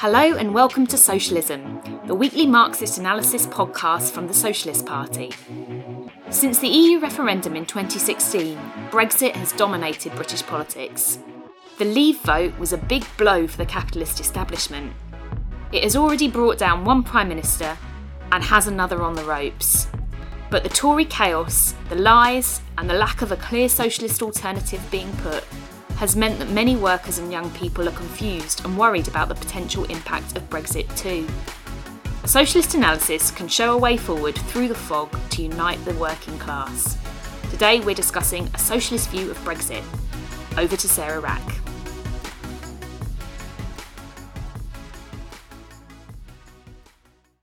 Hello and welcome to Socialism, the weekly Marxist analysis podcast from the Socialist Party. Since the EU referendum in 2016, Brexit has dominated British politics. The Leave vote was a big blow for the capitalist establishment. It has already brought down one Prime Minister and has another on the ropes. But the Tory chaos, the lies, and the lack of a clear socialist alternative being put has meant that many workers and young people are confused and worried about the potential impact of Brexit too. A socialist analysis can show a way forward through the fog to unite the working class. Today we're discussing a socialist view of Brexit. Over to Sarah Rack.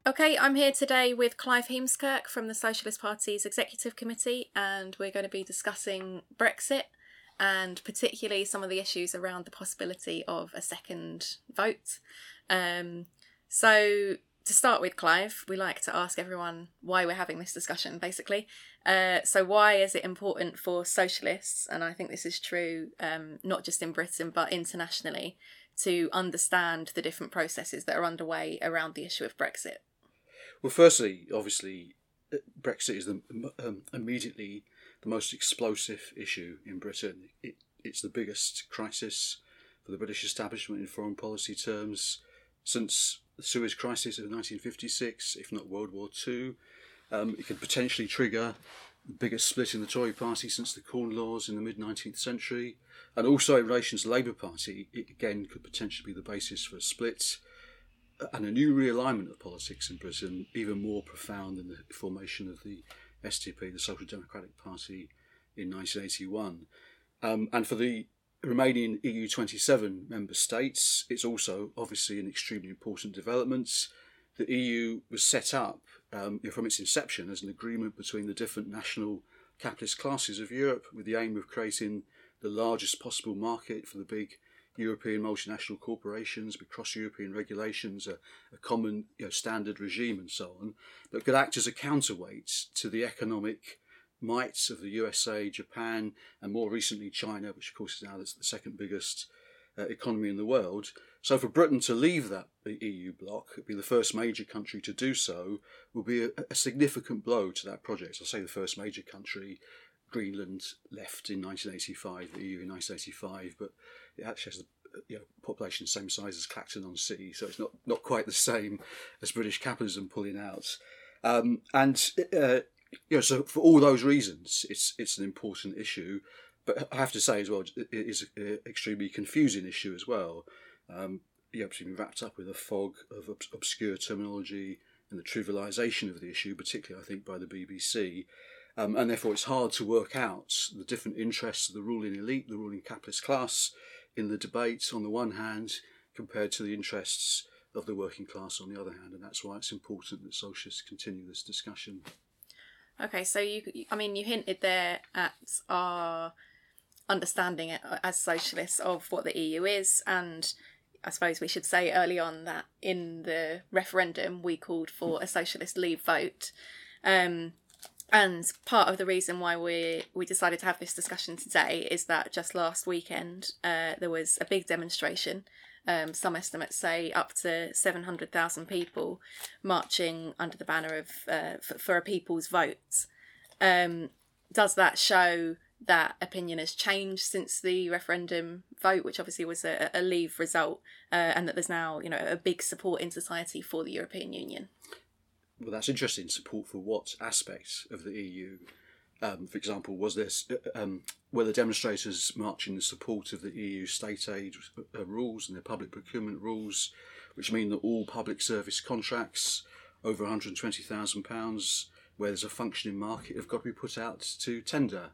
Okay, I'm here today with Clive Heemskerk from the Socialist Party's Executive Committee, and we're going to be discussing Brexit and particularly some of the issues around the possibility of a second vote. Um, so, to start with, Clive, we like to ask everyone why we're having this discussion, basically. Uh, so, why is it important for socialists, and I think this is true um, not just in Britain but internationally, to understand the different processes that are underway around the issue of Brexit? Well, firstly, obviously, uh, Brexit is the, um, immediately the most explosive issue in Britain. It, it's the biggest crisis for the British establishment in foreign policy terms since the Suez Crisis of 1956, if not World War II. Um, it could potentially trigger the biggest split in the Tory party since the Corn Laws in the mid 19th century. And also, in relation to the Labour Party, it again could potentially be the basis for a split and a new realignment of politics in Britain, even more profound than the formation of the SDP, the Social Democratic Party, in 1981. Um, and for the remaining EU 27 member states, it's also obviously an extremely important development. The EU was set up um, from its inception as an agreement between the different national capitalist classes of Europe with the aim of creating the largest possible market for the big European multinational corporations with cross European regulations, a, a common you know, standard regime, and so on, that could act as a counterweight to the economic might of the USA, Japan, and more recently China, which of course is now the second biggest uh, economy in the world. So for Britain to leave that EU bloc, be the first major country to do so, will be a, a significant blow to that project. I'll say the first major country. Greenland left in 1985, the EU in 1985, but it actually has the you know, population same size as Clacton on Sea, so it's not, not quite the same as British capitalism pulling out. Um, and uh, you know, so for all those reasons, it's it's an important issue. But I have to say as well, it is an extremely confusing issue as well. Um, you know, been wrapped up with a fog of ob- obscure terminology and the trivialisation of the issue, particularly I think by the BBC. Um, and therefore, it's hard to work out the different interests of the ruling elite, the ruling capitalist class, in the debate on the one hand compared to the interests of the working class on the other hand, and that's why it's important that socialists continue this discussion. Okay, so you, I mean, you hinted there at our understanding as socialists of what the EU is, and I suppose we should say early on that in the referendum we called for a socialist leave vote. Um, and part of the reason why we we decided to have this discussion today is that just last weekend uh, there was a big demonstration. Um, some estimates say up to seven hundred thousand people marching under the banner of uh, for, for, a people's vote. Um, does that show that opinion has changed since the referendum vote, which obviously was a, a leave result, uh, and that there's now you know a big support in society for the European Union? Well, that's interesting. Support for what aspects of the EU? Um, for example, was this uh, um, were the demonstrators marching in support of the EU state aid uh, rules and their public procurement rules, which mean that all public service contracts over one hundred twenty thousand pounds, where there's a functioning market, have got to be put out to tender?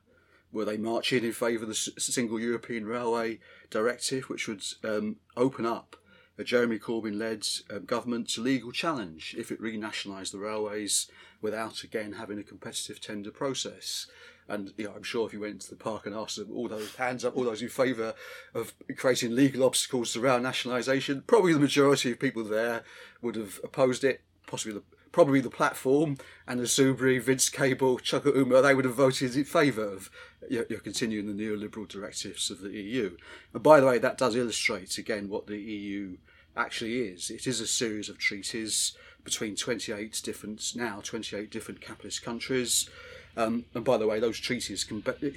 Were they marching in favour of the single European railway directive, which would um, open up a Jeremy Corbyn led um, government to legal challenge if it renationalised the railways without again having a competitive tender process. And you know, I'm sure if you went to the park and asked them all those hands up, all those in favour of creating legal obstacles rail nationalisation, probably the majority of people there would have opposed it. Possibly the probably the platform and the Soubry, Vince Cable, Chuka Umunna, they would have voted in favour of you know, continuing the neoliberal directives of the EU. And by the way, that does illustrate again what the EU actually is. It is a series of treaties between 28 different, now 28 different capitalist countries. Um, and by the way, those treaties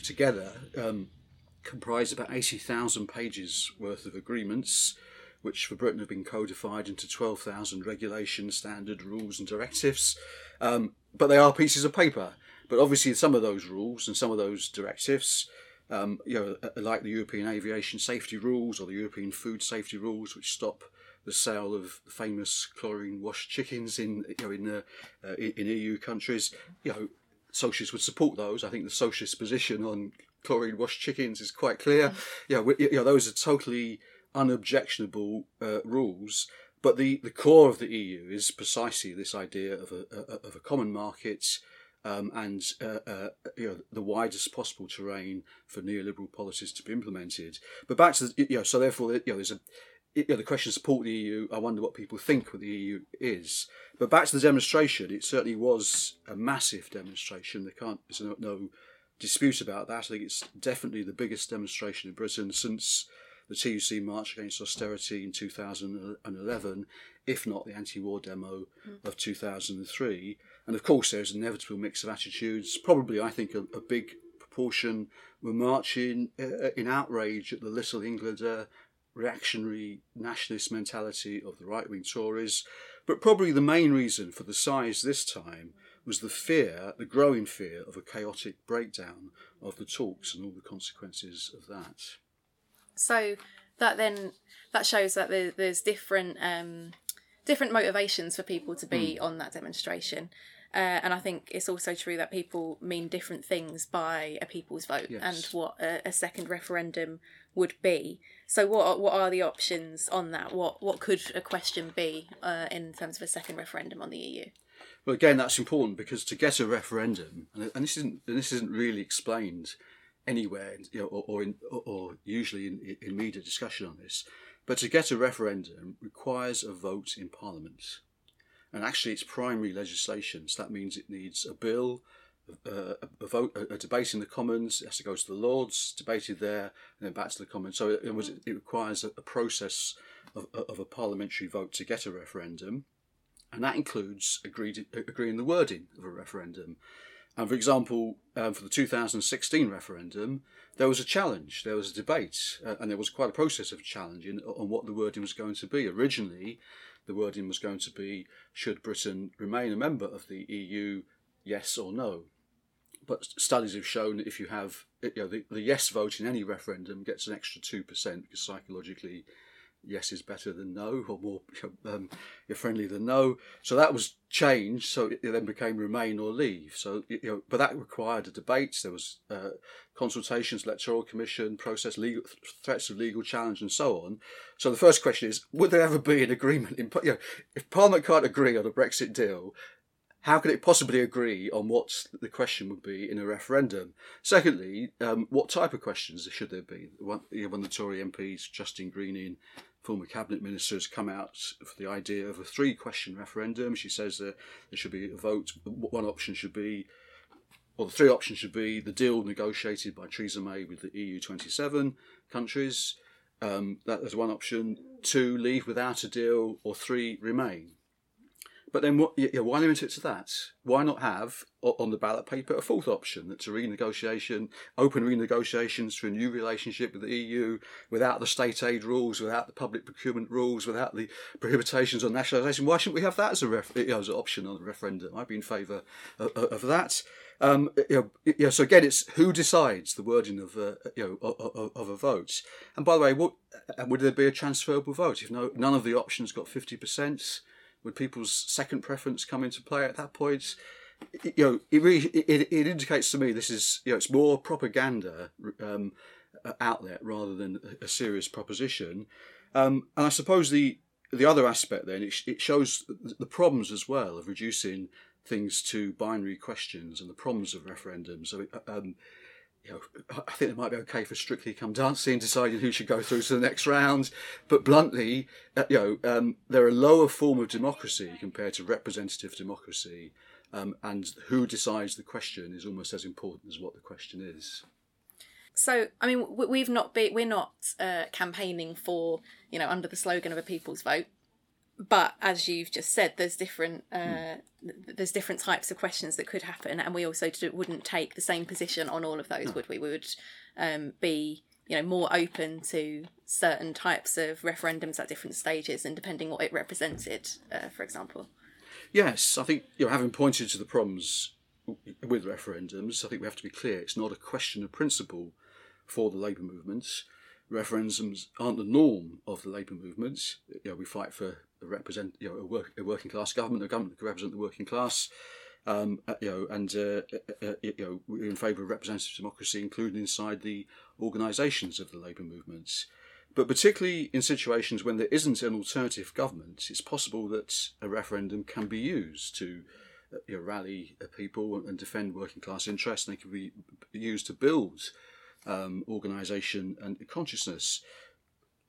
together um, comprise about 80,000 pages worth of agreements, which for Britain have been codified into 12,000 regulations, standard rules, and directives. Um, but they are pieces of paper. But obviously, some of those rules and some of those directives, um, you know, like the European aviation safety rules or the European food safety rules, which stop the sale of famous chlorine washed chickens in you know in, uh, in EU countries, you know, socialists would support those. I think the socialist position on chlorine washed chickens is quite clear. Yeah, you, know, you know, those are totally unobjectionable uh, rules. But the, the core of the EU is precisely this idea of a, a of a common market um, and uh, uh, you know the widest possible terrain for neoliberal policies to be implemented. But back to the, you know, so therefore you know there's a you know, the question support the EU. I wonder what people think what the EU is. But back to the demonstration, it certainly was a massive demonstration. There can't there's no, no dispute about that. I think it's definitely the biggest demonstration in Britain since the TUC march against austerity in 2011, if not the anti-war demo mm. of 2003. And of course, there's an inevitable mix of attitudes. Probably, I think, a, a big proportion were marching uh, in outrage at the Little Englander reactionary nationalist mentality of the right wing Tories. But probably the main reason for the size this time was the fear, the growing fear of a chaotic breakdown of the talks and all the consequences of that. So that then that shows that there, there's different um, different motivations for people to be mm. on that demonstration. Uh, and I think it's also true that people mean different things by a people's vote yes. and what a, a, second referendum would be. So, what are, what are the options on that? What what could a question be uh, in terms of a second referendum on the EU? Well, again, that's important because to get a referendum, and, this isn't and this isn't really explained anywhere, you know, or, or, in, or usually in, in media discussion on this, but to get a referendum requires a vote in Parliament and actually it's primary legislation. So that means it needs a bill, uh, a, vote, a, debate in the Commons. It has to go to the Lords, debated there, and then back to the Commons. So it, it was it requires a, a process of, of, a parliamentary vote to get a referendum, and that includes agreed, agreeing the wording of a referendum. And for example, um, for the 2016 referendum, there was a challenge, there was a debate, uh, and there was quite a process of challenging on what the wording was going to be. Originally, the wording was going to be should Britain remain a member of the EU, yes or no? But studies have shown that if you have you know, the, the yes vote in any referendum gets an extra 2% because psychologically yes is better than no or more um, you're friendly than no so that was changed so it then became remain or leave so you know but that required a debate there was uh, consultations electoral commission process legal threats of legal challenge and so on so the first question is would there ever be an agreement in you know if parliament can't agree on a brexit deal how could it possibly agree on what the question would be in a referendum? Secondly, um, what type of questions should there be? When the Tory MPs, Justine Greening, former cabinet minister, has come out for the idea of a three-question referendum. She says that there should be a vote. One option should be, or the three options should be the deal negotiated by Theresa May with the EU 27 countries. Um, that is one option. Two, leave without a deal, or three, remain. But then, what, yeah, why limit it to that? Why not have on the ballot paper a fourth option that's a renegotiation, open renegotiations for a new relationship with the EU without the state aid rules, without the public procurement rules, without the prohibitions on nationalisation? Why shouldn't we have that as a ref, you know, as an option on the referendum? I'd be in favour of, of that. Um, you know, you know, so again, it's who decides the wording of a, you know of, of a vote. And by the way, what, would there be a transferable vote if no, none of the options got fifty percent? Would people's second preference come into play at that point? You know, it really it, it indicates to me this is you know it's more propaganda um, outlet rather than a serious proposition. Um, and I suppose the the other aspect then it, it shows the problems as well of reducing things to binary questions and the problems of referendums. So, um, you know, I think it might be okay for Strictly Come Dancing deciding who should go through to the next round. But bluntly, uh, you know, um, they're a lower form of democracy compared to representative democracy, um, and who decides the question is almost as important as what the question is. So, I mean, we've not been, we're not uh, campaigning for, you know, under the slogan of a people's vote. But as you've just said, there's different, uh, th- there's different types of questions that could happen, and we also do, wouldn't take the same position on all of those, would we? We would um, be, you know, more open to certain types of referendums at different stages, and depending what it represented, uh, for example. Yes, I think you know, having pointed to the problems with referendums, I think we have to be clear. It's not a question of principle for the labour movements. Referendums aren't the norm of the labour movements. You know, we fight for represent, you know, a, work, a working class government, a government that can represent the working class. Um, uh, you know, and uh, uh, uh, you know, we're in favour of representative democracy, including inside the organisations of the labour movements. But particularly in situations when there isn't an alternative government, it's possible that a referendum can be used to uh, you know, rally people and defend working class interests, and they can be used to build um, organisation and consciousness.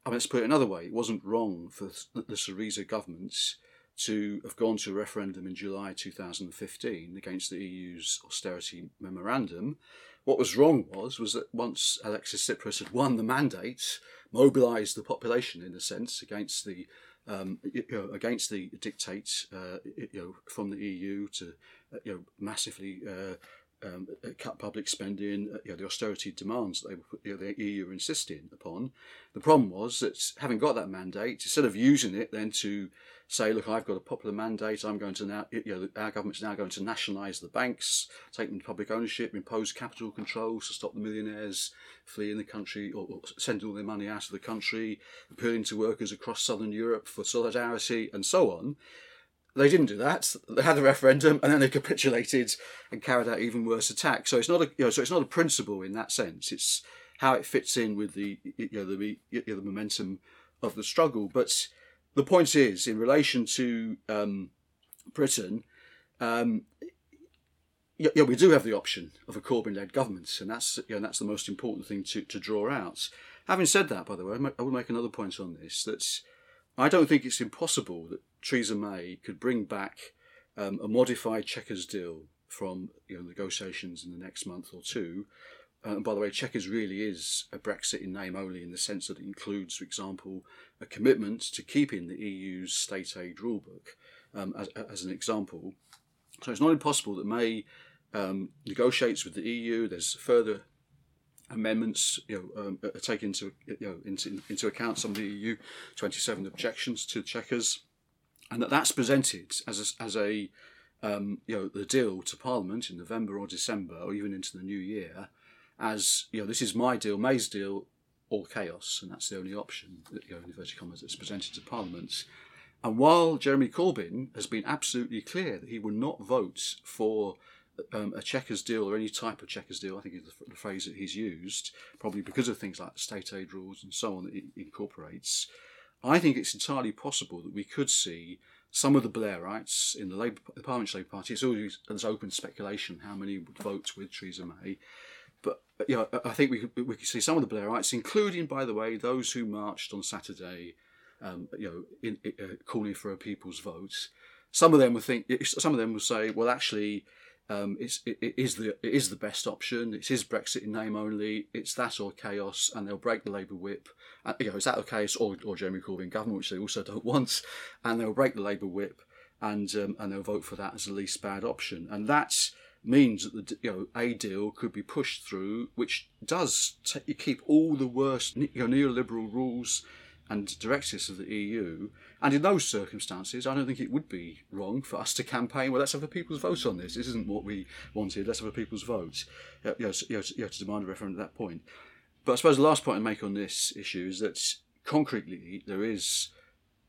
I mean, let's put it another way: it wasn't wrong for the Syriza governments to have gone to a referendum in July 2015 against the EU's austerity memorandum. What was wrong was was that once Alexis Tsipras had won the mandate, mobilised the population in a sense against the um, you know, against the dictates uh, you know, from the EU to uh, you know, massively uh, um, cut public spending, uh, you know, the austerity demands that they, you know, the EU are insisting upon. The problem was that having got that mandate, instead of using it then to say, look, I've got a popular mandate, I'm going to now, you know, our government's now going to nationalise the banks, take them to public ownership, impose capital controls to stop the millionaires fleeing the country or, or sending all their money out of the country, appealing to workers across southern Europe for solidarity and so on. They didn't do that. They had a referendum and then they capitulated and carried out even worse attacks. So it's not a you know, so it's not a principle in that sense. It's how it fits in with the you know the you know, the momentum of the struggle. But the point is, in relation to um, Britain, um, yeah, yeah, we do have the option of a Corbyn-led government, and that's you know, that's the most important thing to, to draw out. Having said that, by the way, I will make another point on this. That I don't think it's impossible that Theresa May could bring back um, a modified Chequers deal from you know, negotiations in the next month or two. Uh, and by the way, Chequers really is a Brexit in name only, in the sense that it includes, for example, a commitment to keeping the EU's state aid rulebook um, as, as an example. So it's not impossible that May um, negotiates with the EU. There's further amendments, you know, um, take into you know into, into account some of the EU 27 objections to Chequers and that that's presented as a, as a um, you know the deal to Parliament in November or December or even into the new year, as you know this is my deal, May's deal, or chaos, and that's the only option that you know in inverted commas that's presented to Parliament. And while Jeremy Corbyn has been absolutely clear that he will not vote for um, a Chequers deal or any type of Chequers deal, I think is the, the, phrase that he's used, probably because of things like state aid rules and so on that it incorporates. I think it's entirely possible that we could see some of the Blairites in the Labour, the Parliamentary Labour Party. It's always there's open speculation how many would vote with Theresa May, but you know, I think we could, we could see some of the Blairites, including, by the way, those who marched on Saturday, um, you know, in, uh, calling for a people's vote. Some of them will think, some of them will say, well, actually, um, it's, it, it is the it is the best option. It is his Brexit in name only. It's that or chaos, and they'll break the Labour whip. Uh, you know, is that the case, or, or Jeremy Corbyn government, which they also don't want, and they'll break the Labour whip, and um, and they'll vote for that as the least bad option, and that means that the you know a deal could be pushed through, which does t- keep all the worst you know, neoliberal rules and directives of the EU. And in those circumstances, I don't think it would be wrong for us to campaign, well, let's have a people's vote on this. This isn't what we wanted, let's have a people's vote. You know, you know, you know, to demand a referendum at that point. But I suppose the last point I make on this issue is that concretely there is,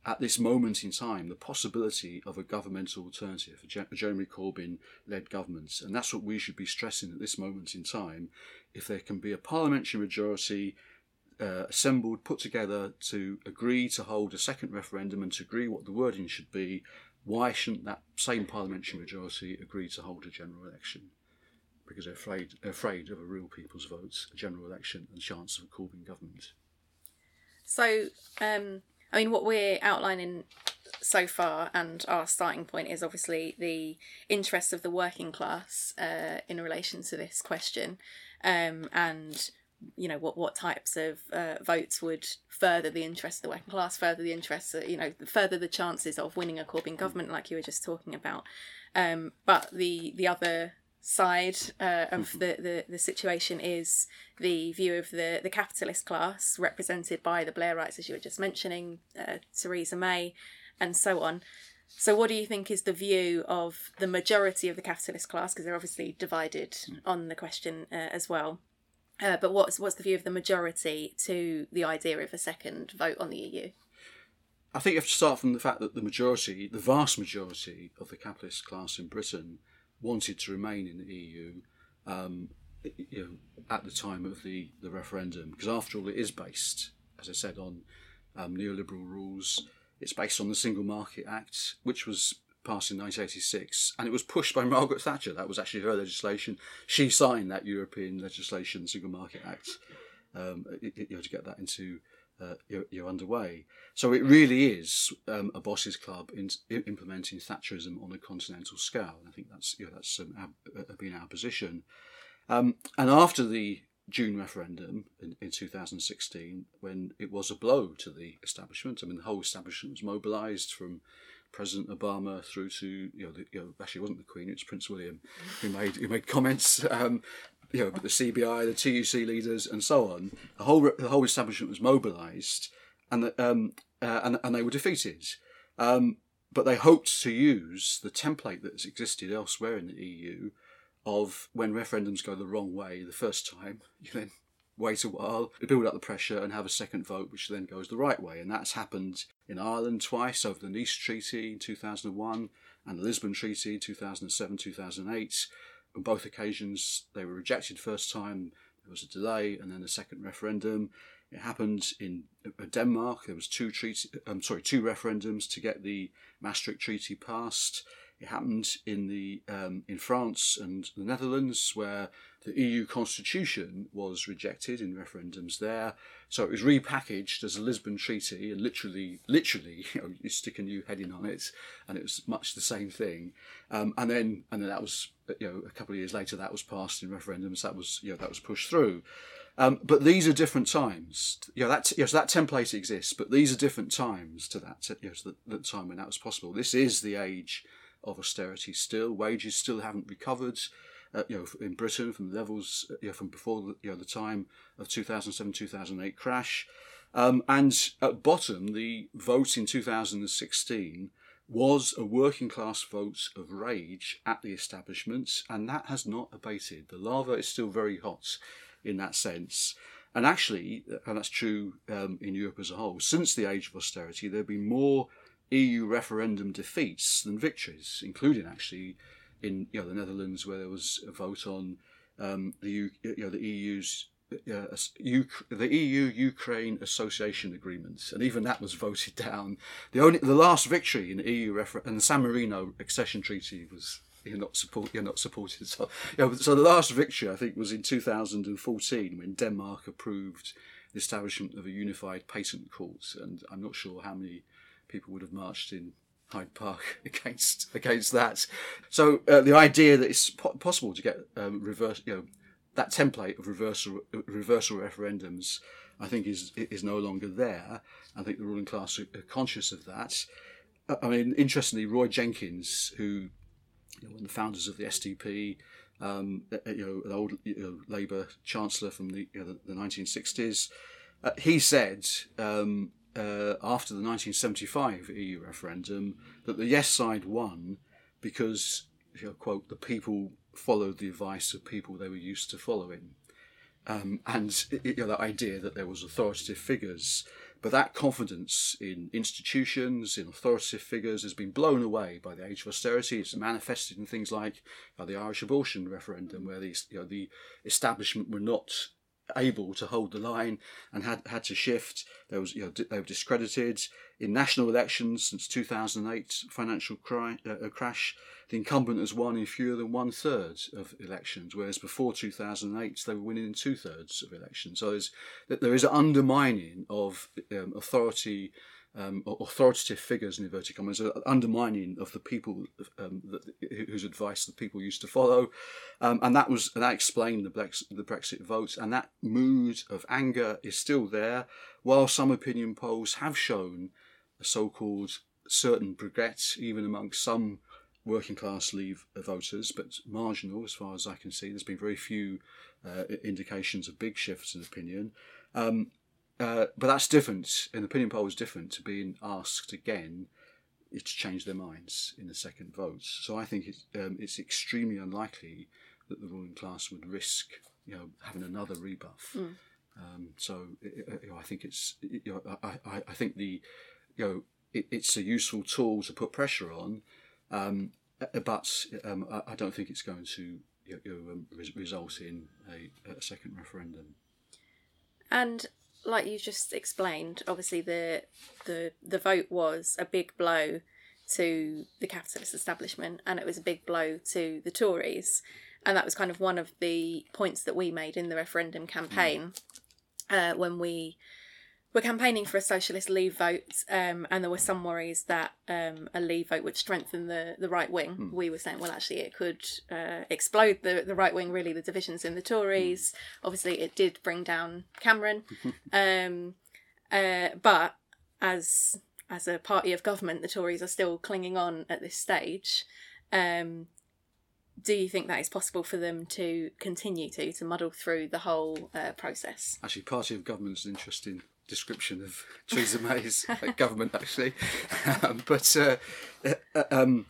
at this moment in time, the possibility of a governmental alternative, a Jeremy Corbyn led government. And that's what we should be stressing at this moment in time. If there can be a parliamentary majority uh, assembled, put together to agree to hold a second referendum and to agree what the wording should be, why shouldn't that same parliamentary majority agree to hold a general election? Because they're afraid, they're afraid of a real people's vote, a general election, and the chance of a Corbyn government. So, um, I mean, what we're outlining so far, and our starting point is obviously the interests of the working class uh, in relation to this question, um, and you know what what types of uh, votes would further the interests of the working class, further the interests, you know, further the chances of winning a Corbyn government, like you were just talking about. Um, but the the other side uh, of mm-hmm. the, the, the situation is the view of the, the capitalist class, represented by the Blairites, as you were just mentioning, uh, Theresa May, and so on. So, what do you think is the view of the majority of the capitalist class? Because they're obviously divided mm. on the question uh, as well. Uh, but what's what's the view of the majority to the idea of a second vote on the EU? I think you have to start from the fact that the majority, the vast majority of the capitalist class in Britain, wanted to remain in the EU. Um, you know, at the time of the, the referendum, because after all, it is based, as I said, on um, neoliberal rules. It's based on the Single Market Act, which was passed in 1986, and it was pushed by Margaret Thatcher. That was actually her legislation. She signed that European legislation, Single Market Act, um, you to get that into uh, you're, you're, underway. So it really is um, a bosses club in, in, implementing Thatcherism on a continental scale. And I think that's you know, that's um, uh, been our position. Um, and after the June referendum in, in 2016, when it was a blow to the establishment, I mean the whole establishment was mobilised from President Obama through to you know, the, you know actually wasn't the Queen, it was Prince William who made who made comments. Um, you know, but the CBI, the TUC leaders, and so on. The whole the whole establishment was mobilised, and the, um, uh, and and they were defeated. Um, but they hoped to use the template that has existed elsewhere in the EU of when referendums go the wrong way the first time, you then wait a while, build up the pressure, and have a second vote, which then goes the right way. And that's happened in Ireland twice over the Nice Treaty in 2001 and the Lisbon Treaty in 2007 2008. On both occasions, they were rejected first time. There was a delay, and then a second referendum. It happened in uh, Denmark. There was two treaty, I'm sorry, two referendums to get the Maastricht Treaty passed. It happened in the um, in France and the Netherlands, where the EU constitution was rejected in referendums there. So it was repackaged as a Lisbon Treaty, and literally, literally, you, know, you stick a new heading on it, and it was much the same thing. Um, and then, and then that was, you know, a couple of years later, that was passed in referendums. That was, you know, that was pushed through. Um, but these are different times. You know, that, yes, that template exists, but these are different times to that, you know, to the, the time when that was possible. This is the age of austerity still. Wages still haven't recovered. Uh, you know, in Britain from the levels uh, you know, from before the, you know, the time of 2007 2008 crash. Um, and at bottom, the vote in 2016 was a working class vote of rage at the establishment, and that has not abated. The lava is still very hot in that sense. And actually, and that's true um, in Europe as a whole, since the age of austerity, there have been more EU referendum defeats than victories, including actually in you know the Netherlands where there was a vote on um, the you know the EU's uh, the EU Ukraine Association Agreement, and even that was voted down. The only the last victory in the EU refer- and the San Marino accession treaty was you're not support you're not supported. So, you know, so the last victory I think was in 2014 when Denmark approved the establishment of a unified patent court, and I'm not sure how many people would have marched in Hyde Park against against that. So uh, the idea that it's po- possible to get um, reverse, you know, that template of reversal reversal referendums, I think is is no longer there. I think the ruling class are conscious of that. Uh, I mean, interestingly, Roy Jenkins, who you know, one of the founders of the SDP, um, uh, you know, an old you know, Labour chancellor from the, you know, the, the 1960s, uh, he said um, uh, after the 1975 EU referendum that the yes side won because, you know, quote, the people followed the advice of people they were used to following. Um, and you know, that idea that there was authoritative figures, but that confidence in institutions, in authoritative figures, has been blown away by the age of austerity. It's manifested in things like uh, the Irish abortion referendum, where the, you know, the establishment were not able to hold the line and had had to shift. There was you know they were discredited in national elections since 2008 financial uh, crash. The incumbent has won in fewer than one third of elections, whereas before 2008 they were winning in two thirds of elections. So there's, there is an undermining of um, authority. Um, authoritative figures in inverted commas, uh, undermining of the people um, that, whose advice the people used to follow, um, and that was that explained the Brexit, the Brexit and that mood of anger is still there, while some opinion polls have shown a so-called certain regret, even among some working class leave voters, but marginal as far as I can see. There's been very few uh, indications of big shifts in opinion. Um, uh, but that's different. An opinion poll is different to being asked again to change their minds in the second vote. So I think it's, um, it's extremely unlikely that the ruling class would risk, you know, having another rebuff. Mm. Um, so you know, I think it's, you know, I, I, I think the, you know, it, it's a useful tool to put pressure on, um, but um, I, I, don't think it's going to you know, um, result in a, a second referendum. And like you just explained, obviously the the the vote was a big blow to the capitalist establishment, and it was a big blow to the Tories, and that was kind of one of the points that we made in the referendum campaign uh, when we were campaigning for a socialist leave vote, um, and there were some worries that um, a leave vote would strengthen the, the right wing. Mm. We were saying, well, actually, it could uh, explode the, the right wing, really, the divisions in the Tories. Mm. Obviously, it did bring down Cameron. um, uh, but as as a party of government, the Tories are still clinging on at this stage. Um, do you think that is possible for them to continue to to muddle through the whole uh, process? Actually, party of government is an interesting description of Theresa May's government, actually. Um, but uh, uh, um,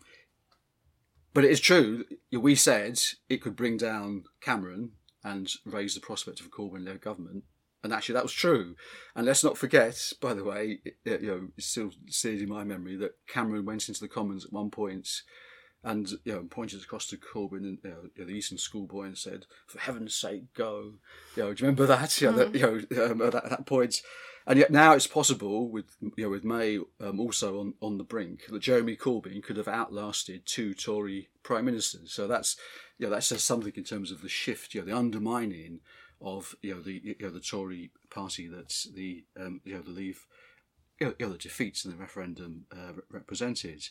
but it is true. We said it could bring down Cameron and raise the prospect of a Corbyn-led government, and actually that was true. And let's not forget, by the way, it, you know, it's still seared in my memory that Cameron went into the Commons at one point and you know pointed across to Corbyn and you know, the Eton schoolboy and said, "For heaven's sake, go!" You know, do you remember that? You know, mm. that, you know um, at, that, at, that, point, and yet now it's possible with you know with May um, also on, on the brink that Jeremy Corbyn could have outlasted two Tory prime ministers. So that's you know that says something in terms of the shift, you know, the undermining of you know the you know the Tory party that the um, you know the Leave you know, the defeats in the referendum uh, represented.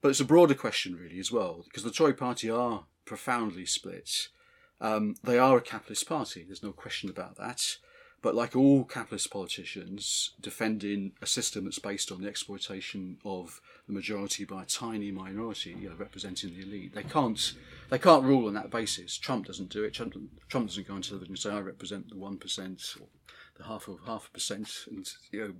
But it's a broader question, really, as well, because the Tory party are profoundly split. Um, they are a capitalist party, there's no question about that. But like all capitalist politicians, defending a system that's based on the exploitation of the majority by a tiny minority, you know, representing the elite, they can't they can't rule on that basis. Trump doesn't do it. Trump, Trump doesn't go on television and say, "I represent the one percent or the half of half a percent," and you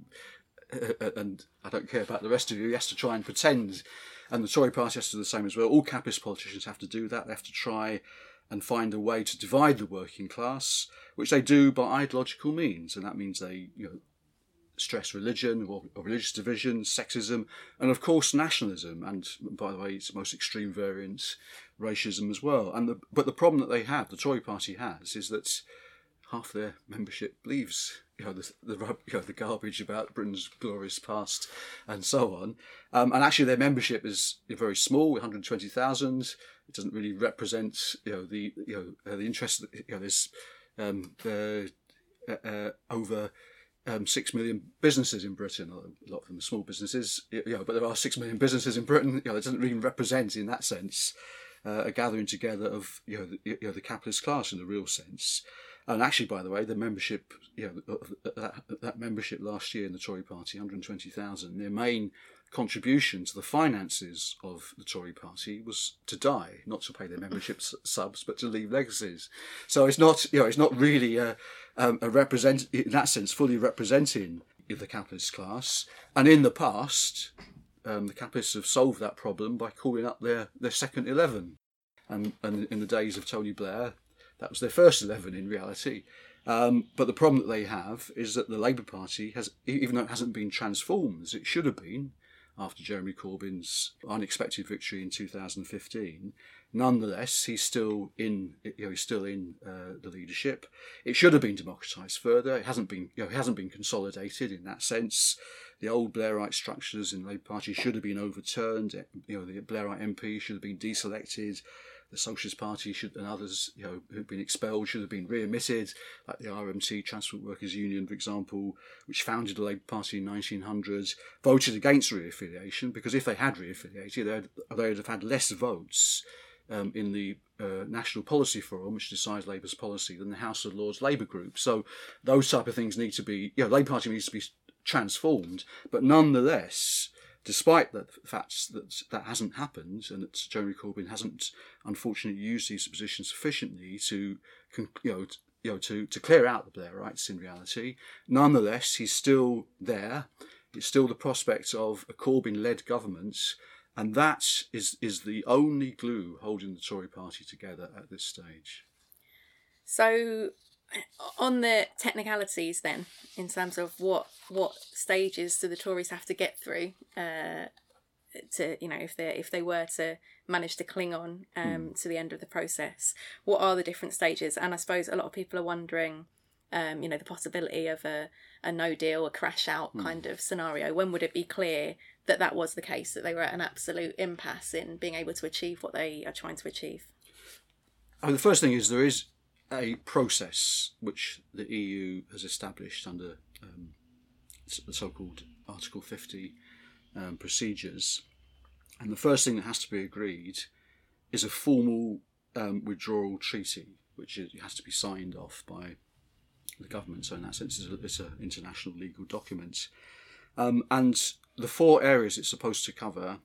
know, and I don't care about the rest of you. He has to try and pretend and the Tory party has to do the same as well. All capitalist politicians have to do that. They have to try and find a way to divide the working class, which they do by ideological means, and that means they you know stress religion or, or, religious division, sexism, and of course nationalism, and by the way, its most extreme variant, racism as well. And the, but the problem that they have, the Tory party has, is that half their membership leaves you know the the, you know, the garbage about Britain's glorious past and so on. Um, and actually, their membership is very small, one hundred twenty thousand. It doesn't really represent you know the you know uh, the interest. You know, there's um, uh, uh, over. Um, six million businesses in Britain. A lot of them are small businesses, you know, but there are six million businesses in Britain. You know, it doesn't really represent, in that sense, uh, a gathering together of you know, the, you know the capitalist class in the real sense. And actually, by the way, the membership, know, that, that membership last year in the Tory party, 120,000, their main contribution to the finances of the Tory party was to die, not to pay their membership subs, but to leave legacies. So it's not, you know, it's not really a, um, a represent in that sense fully representing the capitalist class. And in the past, um, the capitalists have solved that problem by calling up their, their second eleven. And, and in the days of Tony Blair, that was their first 11 in reality. Um, but the problem that they have is that the Labour Party has, even though it hasn't been transformed as it should have been after Jeremy Corbyn's unexpected victory in 2015, nonetheless he's still in, you know, he's still in uh, the leadership. It should have been democratised further. It hasn't been, you know, it hasn't been consolidated in that sense. The old Blairite structures in the Labour Party should have been overturned. You know, the Blairite MP should have been deselected the Socialist Party should and others, you know, who've been expelled should have been readmitted, like the RMT Transport Workers Union, for example, which founded the Labour Party in 1900, voted against reaffiliation because if they had reaffiliated, they'd, they'd have had less votes um, in the uh, National Policy Forum, which decides Labour's policy, than the House of Lords Labour Group. So those type of things need to be, you know, Labour Party needs to be transformed, but nonetheless despite the fact that that hasn't happened and that Jeremy Corbyn hasn't unfortunately used these positions sufficiently to, you know, you know, to, to clear out the Blairites in reality, nonetheless, he's still there. It's still the prospect of a Corbyn-led government, and that is is the only glue holding the Tory party together at this stage. So on the technicalities then in terms of what what stages do the Tories have to get through uh, to you know if they if they were to manage to cling on um, mm. to the end of the process what are the different stages and I suppose a lot of people are wondering um, you know the possibility of a, a no deal a crash out mm. kind of scenario when would it be clear that that was the case that they were at an absolute impasse in being able to achieve what they are trying to achieve I mean, the first thing is there is a process which the EU has established under um, the so-called Article 50 um, procedures, and the first thing that has to be agreed is a formal um, withdrawal treaty, which is, has to be signed off by the government. So in that sense, it's an international legal document, um, and the four areas it's supposed to cover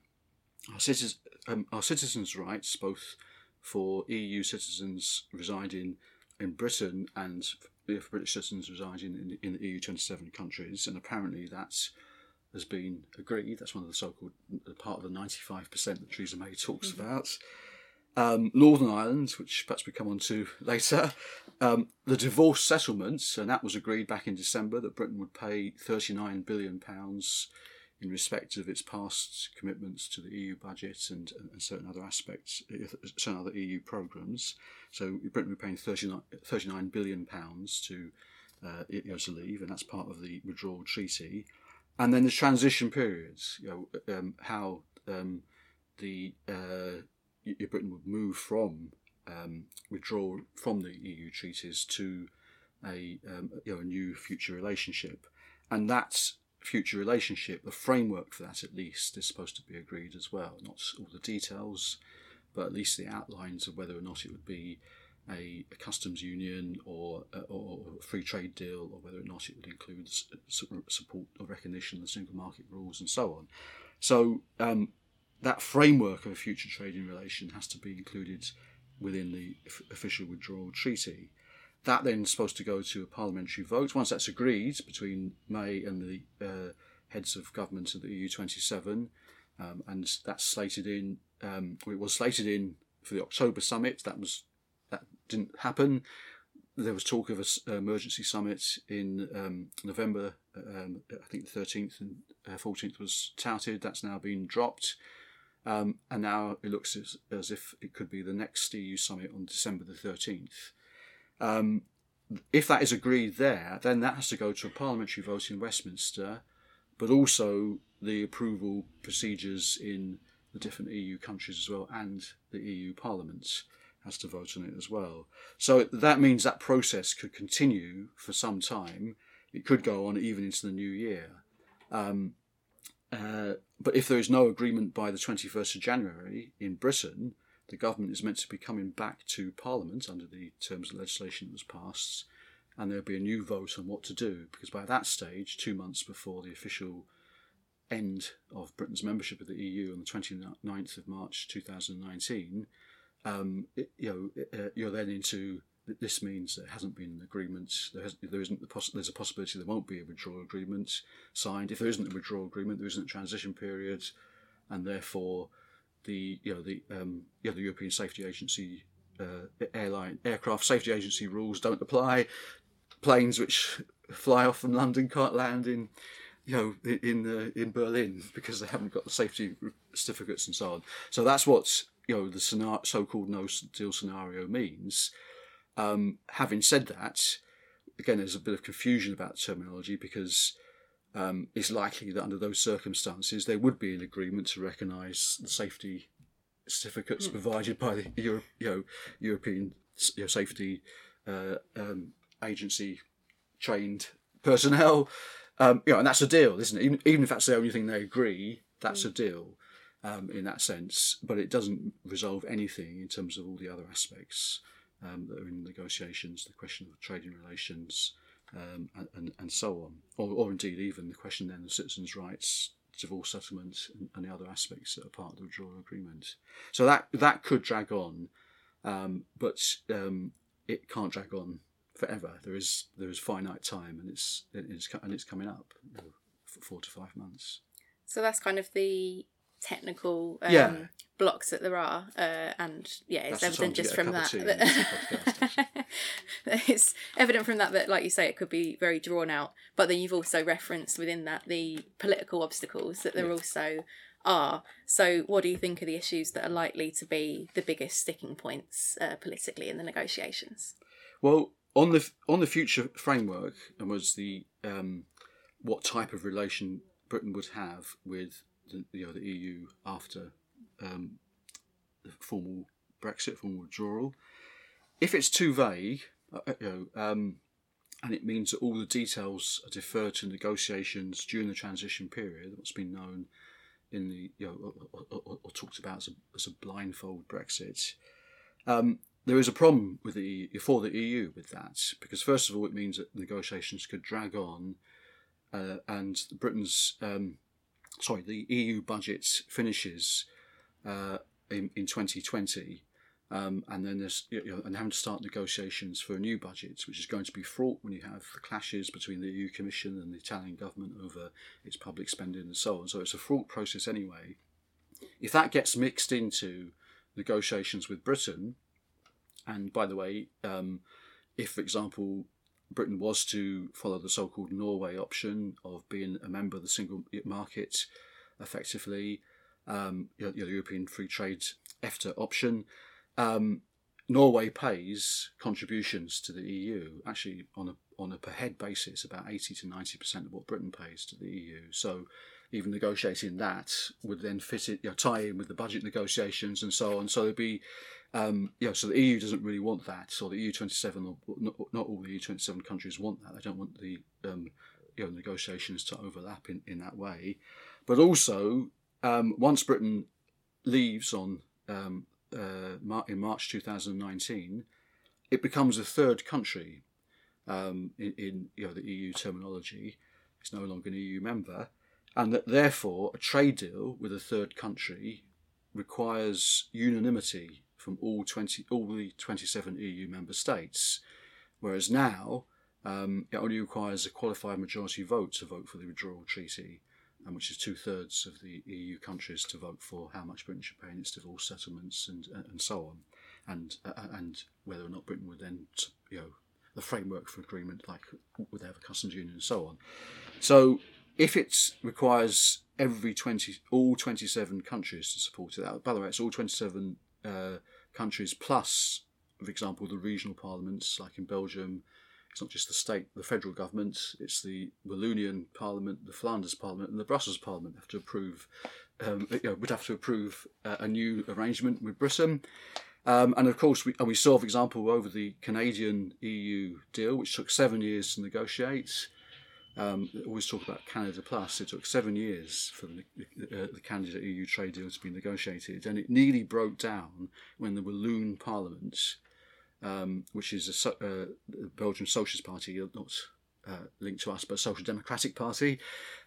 are, um, are citizens' rights, both for EU citizens residing in Britain and if British citizens residing in, in the EU 27 countries, and apparently that has been agreed. That's one of the so-called part of the 95% that Theresa May talks mm-hmm. about. Um, Northern Ireland, which perhaps we come on to later, um, the divorce settlements, and that was agreed back in December that Britain would pay 39 billion pounds in respect of its past commitments to the EU budget and, and certain other aspects, certain other EU programmes. So Britain be paying 39, 39 billion pounds to uh, you know, to leave, and that's part of the withdrawal treaty. And then the transition periods, you know, um, how um, the uh, Britain would move from um, withdrawal from the EU treaties to a um, you know a new future relationship, and that's future relationship, the framework for that at least is supposed to be agreed as well. Not all the details, but at least the outlines of whether or not it would be a, a customs union or, uh, or a free trade deal, or whether or not it would include support or recognition of the single market rules and so on. So um, that framework of a future trading relation has to be included within the official withdrawal treaty. That then is supposed to go to a parliamentary vote. Once that's agreed between May and the uh, heads of government of the EU 27, um, and that's slated in, um, it was slated in for the October summit. That was that didn't happen. There was talk of an emergency summit in um, November. Um, I think the 13th and uh, 14th was touted. That's now been dropped. Um, and now it looks as, as if it could be the next EU summit on December the 13th. Um, if that is agreed there, then that has to go to a parliamentary vote in Westminster, but also the approval procedures in the different EU countries as well, and the EU Parliament has to vote on it as well. So that means that process could continue for some time. It could go on even into the new year. Um, uh, but if there is no agreement by the 21st of January in Britain, the government is meant to be coming back to Parliament under the terms of legislation that was passed, and there'll be a new vote on what to do. Because by that stage, two months before the official end of Britain's membership of the EU on the 29th of March 2019, um, it, you know, uh, you're then into this means there hasn't been an agreement. There, has, there isn't the poss- there's a possibility there won't be a withdrawal agreement signed. If there isn't a withdrawal agreement, there isn't a transition period, and therefore the you know the um, yeah, the European Safety Agency uh, airline aircraft safety agency rules don't apply. Planes which fly off from London can't land in you know in uh, in Berlin because they haven't got the safety certificates and so on. So that's what you know the scenario, so-called no deal scenario means. Um, having said that, again, there's a bit of confusion about terminology because um, it's likely that under those circumstances there would be an agreement to recognise the safety certificates provided by the Euro, you know, European you know, safety uh, um, agency trained personnel. Um, you know, and that's a deal, isn't it? Even, even if that's the only thing they agree, that's a deal um, in that sense. But it doesn't resolve anything in terms of all the other aspects um, that are in negotiations, the question of trading relations, um, and, and, and so on, or, or indeed even the question then of citizens' rights, divorce settlement, and, and the other aspects that are part of the withdrawal agreement. So that that could drag on, um, but um, it can't drag on forever. There is there is finite time, and it's it's and it's coming up you know, for four to five months. So that's kind of the technical um, Yeah. blocks that there are, uh, and yeah, it's That's evident just from that. of tea and that it's evident from that that, like you say, it could be very drawn out. But then you've also referenced within that the political obstacles that there Yeah. also are. So, what do you think are the issues that are likely to be the biggest sticking points uh, politically in the negotiations? Well, on the on the future framework, and was the um, what type of relation Britain would have with the, you know the EU after um, the formal Brexit, formal withdrawal. If it's too vague, uh, you know, um, and it means that all the details are deferred to negotiations during the transition period, what's been known in the you know or, or, or, or talked about as a, as a blindfold Brexit. Um, there is a problem with the for the EU with that because first of all it means that negotiations could drag on, uh, and Britain's um, sorry the EU budget finishes uh, in in 2020. Um, and then there's you know, and having to start negotiations for a new budget, which is going to be fraught when you have the clashes between the EU Commission and the Italian government over its public spending and so on. So it's a fraught process anyway. If that gets mixed into negotiations with Britain, and by the way, um, if, for example, Britain was to follow the so called Norway option of being a member of the single market effectively, um, you know, the European Free Trade EFTA option, um, Norway pays contributions to the EU actually on a on a per head basis about eighty to ninety percent of what Britain pays to the EU. So even negotiating that would then fit it, you know, tie in with the budget negotiations and so on. So there'd be, um, know, so the EU doesn't really want that. So the EU twenty seven, not, not all the EU twenty seven countries want that. They don't want the um, you know negotiations to overlap in, in that way. But also, um, once Britain leaves on um, uh, in March 2019, it becomes a third country um, in, in you know the EU terminology. It's no longer an EU member, and that therefore a trade deal with a third country requires unanimity from all 20 all the 27 EU member states, whereas now um, it only requires a qualified majority vote to vote for the withdrawal treaty and which is two thirds of the EU countries to vote for how much Britain should pay in its divorce settlements and and so on, and uh, and whether or not Britain would then you know the framework for agreement like would they have a customs union and so on. So if it requires every twenty all twenty seven countries to support it, by the way, it's all twenty seven uh, countries plus, for example, the regional parliaments like in Belgium it's not just the state, the federal government, it's the Wallonian Parliament, the Flanders Parliament, and the Brussels Parliament have to approve, um, you know, would have to approve uh, a new arrangement with Britain. Um, and of course, we, and we saw, for example, over the Canadian EU deal, which took seven years to negotiate. Um, always talk about Canada Plus. It took seven years for the, uh, the Canada EU trade deal to be negotiated, and it nearly broke down when the Walloon Parliament um, which is a uh, the Belgian Socialist Party, not uh, linked to us, but Social Democratic Party,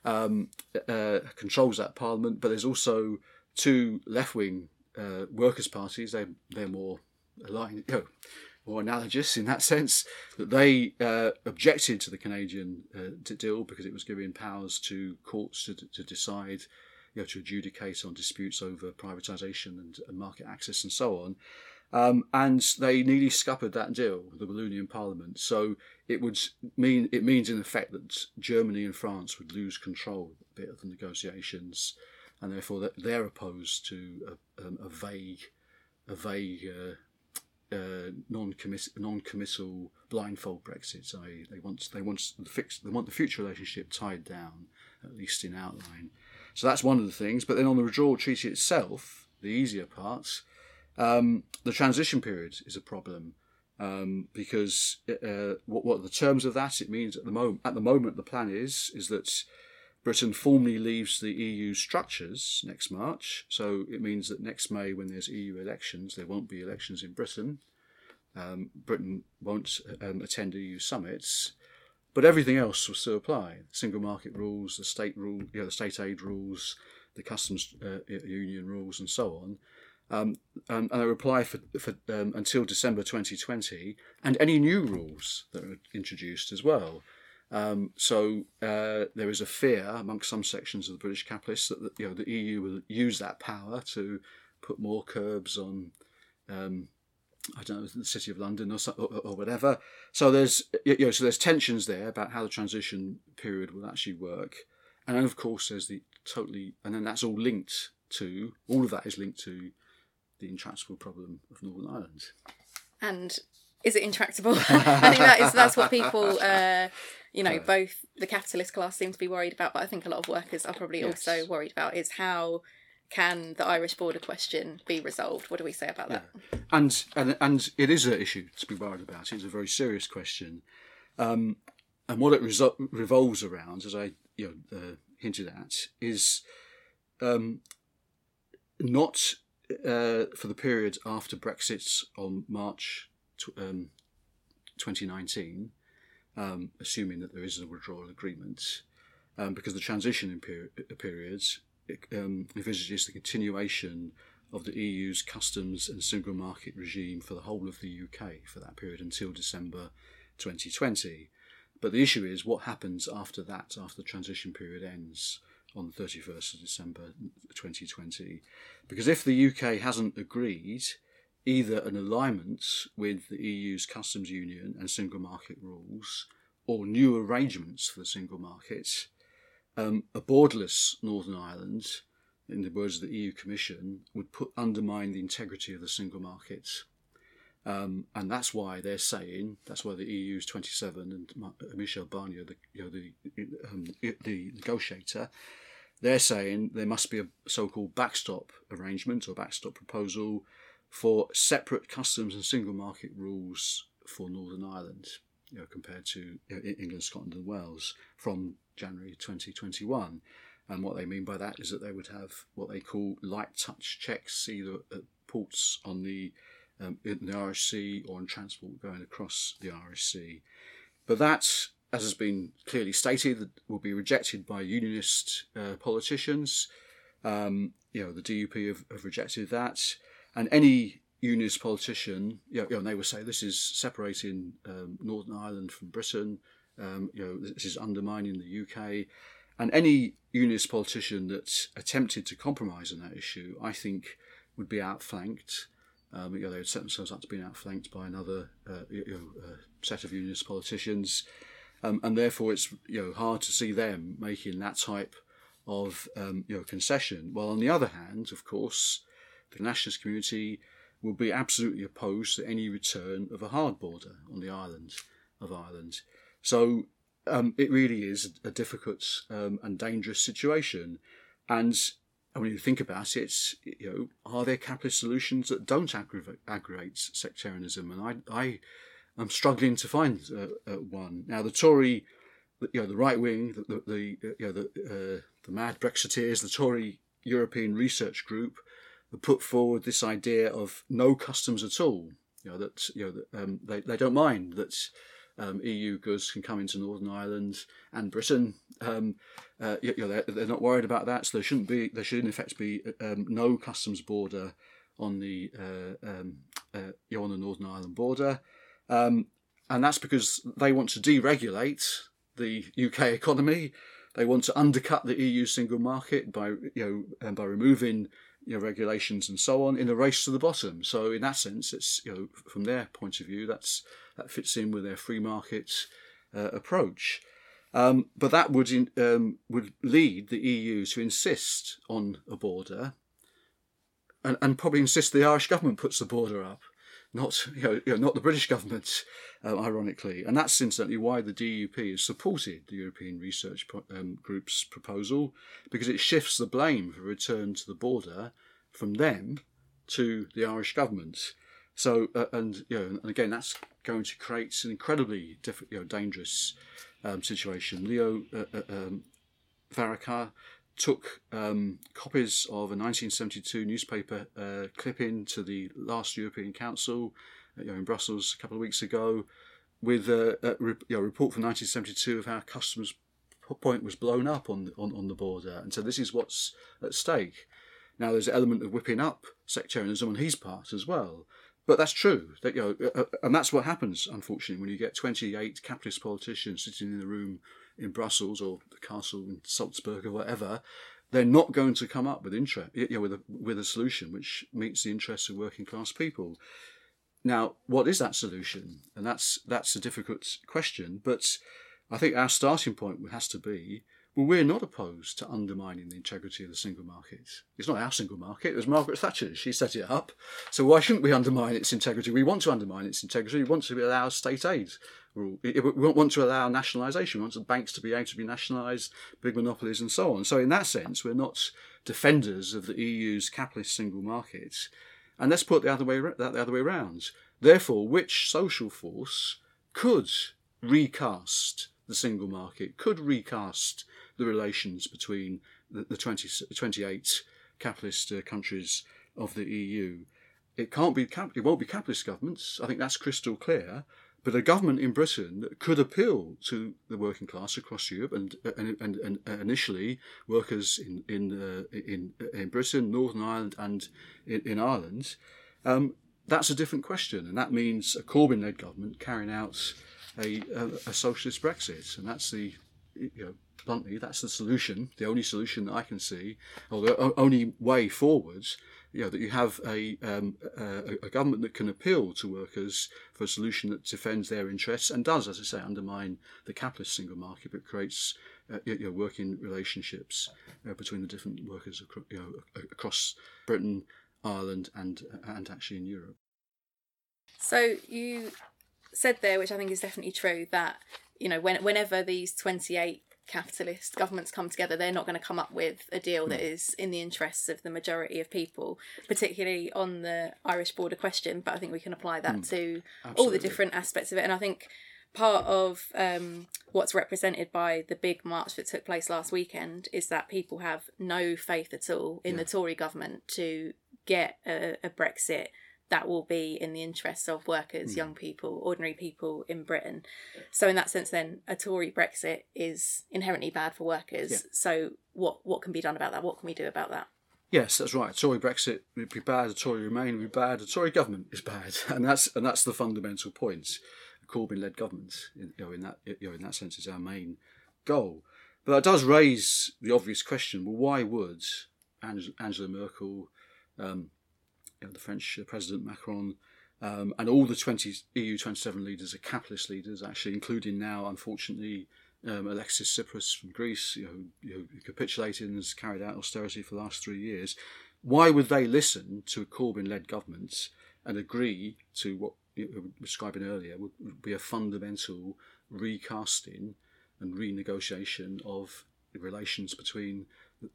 um, uh, controls that parliament. But there's also two left-wing uh, workers' parties. They they're more aligned, you know, more analogous in that sense that they uh, objected to the Canadian uh, deal because it was giving powers to courts to, to decide. You know, to adjudicate on disputes over privatisation and, and market access and so on. Um, and they nearly scuppered that deal, the Wallonian Parliament. So it would mean it means in effect that Germany and France would lose control a bit of the negotiations, and therefore that they're opposed to a, um, a vague, a vague, uh, uh, non-committal blindfold Brexit. So they want they want the they want the future relationship tied down at least in outline. So that's one of the things. But then on the withdrawal treaty itself, the easier parts. Um, the transition period is a problem um, because uh, what, what are the terms of that? It means at the moment, at the moment, the plan is is that Britain formally leaves the EU structures next March. So it means that next May, when there's EU elections, there won't be elections in Britain. Um, Britain won't um, attend EU summits, but everything else will still apply: single market rules, the state rule, you know, the state aid rules, the customs uh, union rules, and so on. Um, and, and they apply for, for um, until December 2020, and any new rules that are introduced as well. Um, so uh, there is a fear amongst some sections of the British capitalists that you know the EU will use that power to put more curbs on. Um, I don't know the city of London or, or, or, whatever. So there's you know so there's tensions there about how the transition period will actually work, and then of course there's the totally and then that's all linked to all of that is linked to the intractable problem of Northern Ireland. And is it intractable? I think that is that's what people, uh, you know, both the capitalist class seem to be worried about, but I think a lot of workers are probably yes. also worried about is how can the Irish border question be resolved? What do we say about that? And and and it is an issue to be worried about. It's a very serious question, um, and what it resol- revolves around, as I you know uh, hinted at, is um, not uh, for the period after Brexit on March um, 2019, um, assuming that there is a withdrawal agreement, um, because the transition in peri- uh, periods um, envisages the continuation of the EU's customs and single market regime for the whole of the UK for that period until December 2020. But the issue is what happens after that, after the transition period ends on the 31st of December 2020. Because if the UK hasn't agreed either an alignment with the EU's customs union and single market rules or new arrangements for the single market, um, a borderless Northern Ireland, in the words of the EU Commission, would put undermine the integrity of the single market. Um, and that's why they're saying that's why the EU's 27 and Michel Barnier, the you know the um, the negotiator, they're saying there must be a so-called backstop arrangement or backstop proposal for separate customs and single market rules for Northern Ireland, you know, compared to you know, England, Scotland, and Wales from January 2021. And what they mean by that is that they would have what they call light touch checks, either at ports on the um, in the Irish Sea or in transport going across the Irish Sea. But that as has been clearly stated, will be rejected by unionist uh, politicians. Um, you know, the DUP have, have, rejected that, and any unionist politician, you know, you know they would say this is separating um, Northern Ireland from Britain. Um, you know, this is undermining the UK, and any unionist politician that attempted to compromise on that issue, I think, would be outflanked. Um, you know, they would set themselves up to being outflanked by another uh, you know, uh, set of unionist politicians um, and therefore it's you know hard to see them making that type of um, you know concession. Well, on the other hand, of course, the nationalist community will be absolutely opposed to any return of a hard border on the island of Ireland. So um, it really is a difficult um, and dangerous situation. And when you think about it, you know, are there capitalist solutions that don't aggravate, aggravate sectarianism? And I, I I'm struggling to find uh, uh, one. Now, the Tory, you know, the right wing, the, the, the you know, the, uh, the mad Brexiteers, the Tory European Research Group, put forward this idea of no customs at all. You know that you know that, um, they they don't mind that um, EU goods can come into Northern Ireland and Britain. Um, uh, you know, they're, they're, not worried about that, so there shouldn't be. There should in effect be um, no customs border on the uh, um, uh, you know, on the Northern Ireland border. Um, and that's because they want to deregulate the UK economy. They want to undercut the EU single market by you know by removing you know regulations and so on in a race to the bottom. So in that sense, it's you know from their point of view, that's that fits in with their free market uh, approach. Um, but that would in, um, would lead the EU to insist on a border, and, and probably insist the Irish government puts the border up not you know, you know, not the British government, uh, ironically, and that's incidentally why the DUP has supported the European Research um, Group's proposal because it shifts the blame for return to the border from them to the Irish government. So, uh, and you know, and again, that's going to create an incredibly diff- you know, dangerous um, situation. Leo uh, uh, um, took um, copies of a 1972 newspaper uh, clipping to the last European Council uh, you know, in Brussels a couple of weeks ago with a, a, you know, report from 1972 of how customs point was blown up on, on, on the border. And so this is what's at stake. Now, there's an element of whipping up sectarianism on his part as well. But that's true. That, you know, uh, uh, and that's what happens, unfortunately, when you get 28 capitalist politicians sitting in the room in Brussels or the castle in Salzburg or whatever. They're not going to come up with interest, you know, with a with a solution which meets the interests of working class people. Now, what is that solution? And that's that's a difficult question. But I think our starting point has to be well, we're not opposed to undermining the integrity of the single market. It's not our single market, it was Margaret Thatcher's. She set it up. So why shouldn't we undermine its integrity? We want to undermine its integrity. We want to allow state aid. We want to allow nationalisation. We want the banks to be able to be nationalised, big monopolies and so on. So in that sense, we're not defenders of the EU's capitalist single market. And let's put the other way that the other way around. Therefore, which social force could recast the single market, could recast the relations between the, the 20, 28 capitalist uh, countries of the EU. It can't be it won't be capitalist governments. I think that's crystal clear. But a government in Britain could appeal to the working class across Europe, and and, and, and initially workers in in, uh, in in Britain, Northern Ireland, and in, in Ireland. Um, that's a different question, and that means a Corbyn-led government carrying out a, a, a socialist Brexit, and that's the you know bluntly, that's the solution, the only solution that I can see, or the only way forwards. Know, that you have a, um, a, a, government that can appeal to workers for a solution that defends their interests and does, as I say, undermine the capitalist single market, but creates uh, you know, working relationships uh, between the different workers across, you know, across Britain, Ireland, and and actually in Europe. So you said there, which I think is definitely true, that you know when, whenever these twenty eight capitalist governments come together, they're not going to come up with a deal that hmm. in the interests of the majority of people, particularly on the Irish border question. But I think we can apply that mm. to Absolutely. all the different aspects of it. And I think part of um, what's represented by the big march that took place last weekend is that people have no faith at all in yeah. the Tory government to get a, a Brexit that will be in the interests of workers, mm. young people, ordinary people in Britain. So in that sense, then a Tory Brexit is inherently bad for workers. Yeah. So what what can be done about that? What can we do about that? Yes, that's right. A Tory Brexit would be bad. A Tory Remain would be bad. A Tory government is bad, and that's and that's the fundamental point. Corbyn-led government, you know, in that you know, in that sense, is our main goal. But that does raise the obvious question: Well, why would Angela Merkel, um, you know, the French President Macron, um, and all the 20 EU 27 leaders are capitalist leaders, actually, including now, unfortunately, um, Alexis Tsipras from Greece, you know, capitulated and has carried out austerity for the last three years. Why would they listen to a Corbyn-led government and agree to what you were describing earlier would, be a fundamental recasting and renegotiation of relations between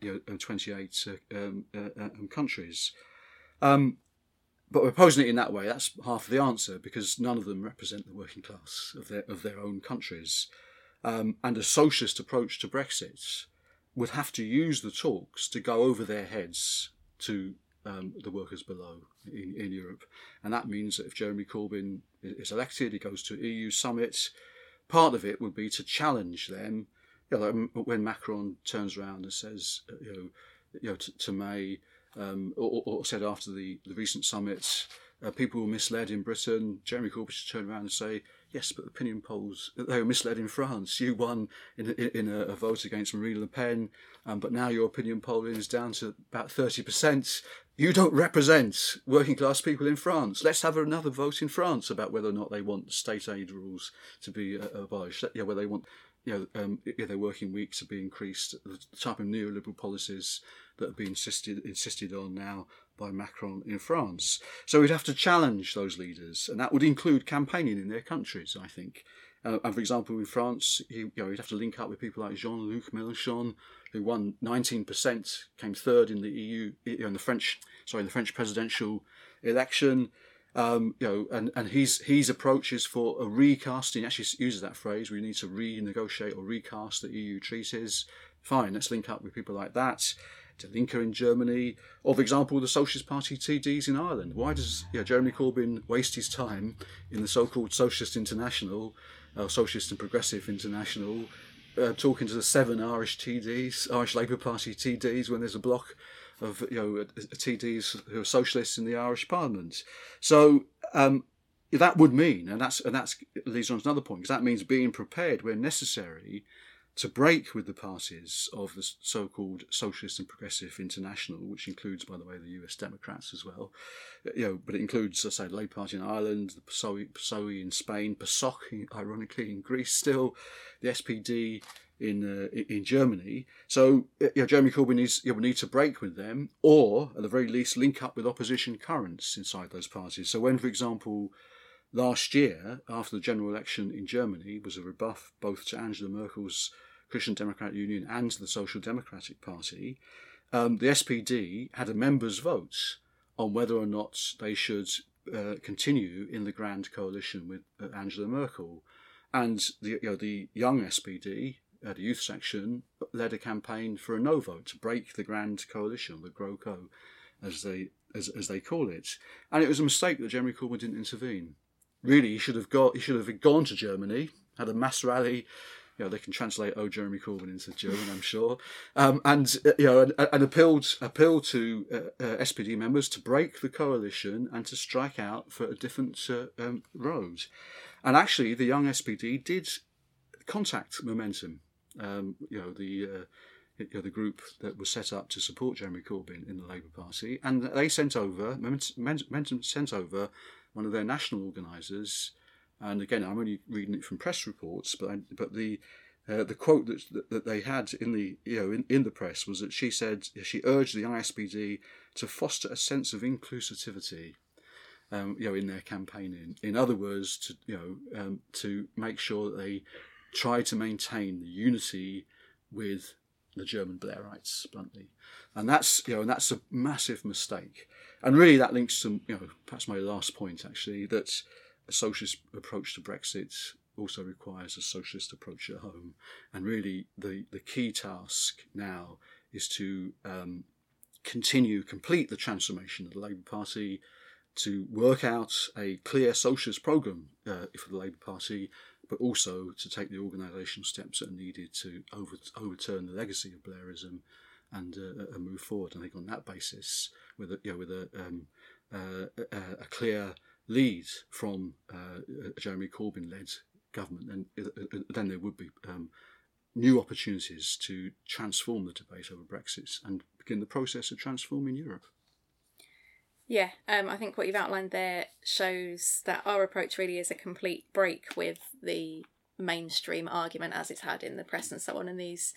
you know, 28 uh, um, uh, um, countries? Um, but we're posing it in that way. That's half the answer because none of them represent the working class of their of their own countries. Um, and a socialist approach to Brexit would have to use the talks to go over their heads to um, the workers below in, in Europe. And that means that if Jeremy Corbyn is elected, he goes to EU summit. Part of it would be to challenge them. You know, when Macron turns around and says, uh, you know, you know, to, to May, um, or, or, said after the, the recent summits, uh, people were misled in Britain. Jeremy Corbyn should turn around and say, yes, but opinion polls, they were misled in France. You won in, in, in a, a, vote against Marine Le Pen, um, but now your opinion polling is down to about 30%. You don't represent working class people in France. Let's have another vote in France about whether or not they want state aid rules to be uh, abolished, yeah, whether they want you know, um, their working weeks have been increased, the type of neoliberal policies that have been insisted insisted on now by Macron in France. So we'd have to challenge those leaders, and that would include campaigning in their countries, I think. Uh, and for example, in France, you, you know, you'd have to link up with people like Jean-Luc Mélenchon, who won 19%, came third in the EU, in the French, sorry, the French presidential election. Um, you know, and, and his his approach is for a recasting. Actually, uses that phrase. We need to renegotiate or recast the EU treaties. Fine, let's link up with people like that. Die Linke in Germany, or for example, the Socialist Party TDs in Ireland. Why does Jeremy Corbyn waste his time in the so-called Socialist International, uh, Socialist and Progressive International, uh, talking to the seven Irish TDs, Irish Labour Party TDs, when there's a block of you know uh, uh, TDs who are socialists in the Irish Parliament. So um, that would mean, and that's and that's leads on to another point, because that means being prepared where necessary to break with the parties of the so-called Socialist and Progressive International, which includes, by the way, the U.S. Democrats as well. Uh, you know, but it includes, I say, the Labour Party in Ireland, the PSOE, PSOE in Spain, PASOK, ironically, in Greece still, the SPD in uh, in Germany. So you know, Jeremy Corbyn needs you know, need to break with them, or at the very least link up with opposition currents inside those parties. So when, for example, last year after the general election in Germany was a rebuff both to Angela Merkel's Christian Democratic Union and the Social Democratic Party, um, the SPD had a members' vote on whether or not they should uh, continue in the grand coalition with uh, Angela Merkel. And the, you know, the young SPD, uh, the youth section, led a campaign for a no vote to break the grand coalition, the GroKo, as they as, as they call it. And it was a mistake that Jeremy Corbyn didn't intervene. Really, he should have got he should have gone to Germany, had a mass rally. You know, they can translate "Oh Jeremy Corbyn" into German, I'm sure, um, and uh, you know, and, and appealed appealed to uh, uh, SPD members to break the coalition and to strike out for a different uh, um, road. And actually, the young SPD did contact Momentum um, you know, the uh, you know, the group that was set up to support Jeremy Corbyn in the Labour Party, and they sent over, Momentum sent over one of their national organisers, and again, I'm only reading it from press reports, but I, but the uh, the quote that, that they had in the you know in, in the press was that she said she urged the ISPD to foster a sense of inclusivity, um, you know, in their campaigning. In other words, to you know um, to make sure that they try to maintain the unity with the German Blairites, bluntly, and that's you know, and that's a massive mistake. And really, that links to you know, perhaps my last point actually that a socialist approach to Brexit also requires a socialist approach at home. And really, the the key task now is to um, continue, complete the transformation of the Labour Party, to work out a clear socialist programme uh, for the Labour Party but also to take the organisational steps that are needed to over, overturn the legacy of Blairism and, uh, and move forward. I think on that basis, with a, you know, with a, um, uh, a, a, clear lead from uh, a Jeremy Corbyn-led government, then uh, uh, then there would be um, new opportunities to transform the debate over Brexit and begin the process of transforming Europe. Yeah, um, I think what you've outlined there shows that our approach really is a complete break with the mainstream argument as it's had in the press and so on. And these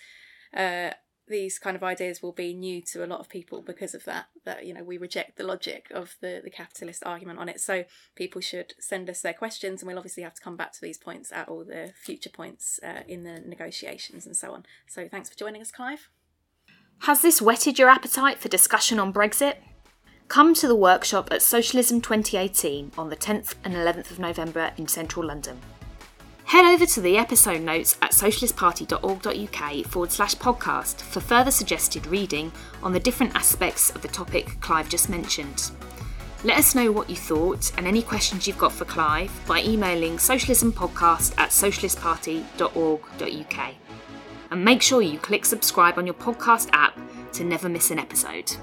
uh, these kind of ideas will be new to a lot of people because of that. That you know we reject the logic of the the capitalist argument on it. So people should send us their questions, and we'll obviously have to come back to these points at all the future points uh, in the negotiations and so on. So thanks for joining us, Clive. Has this whetted your appetite for discussion on Brexit? Come to the workshop at Socialism 2018 on the 10th and 11th of November in central London. Head over to the episode notes at socialistparty.org.uk forward slash podcast for further suggested reading on the different aspects of the topic Clive just mentioned. Let us know what you thought and any questions you've got for Clive by emailing socialismpodcast at socialistparty.org.uk. And make sure you click subscribe on your podcast app to never miss an episode.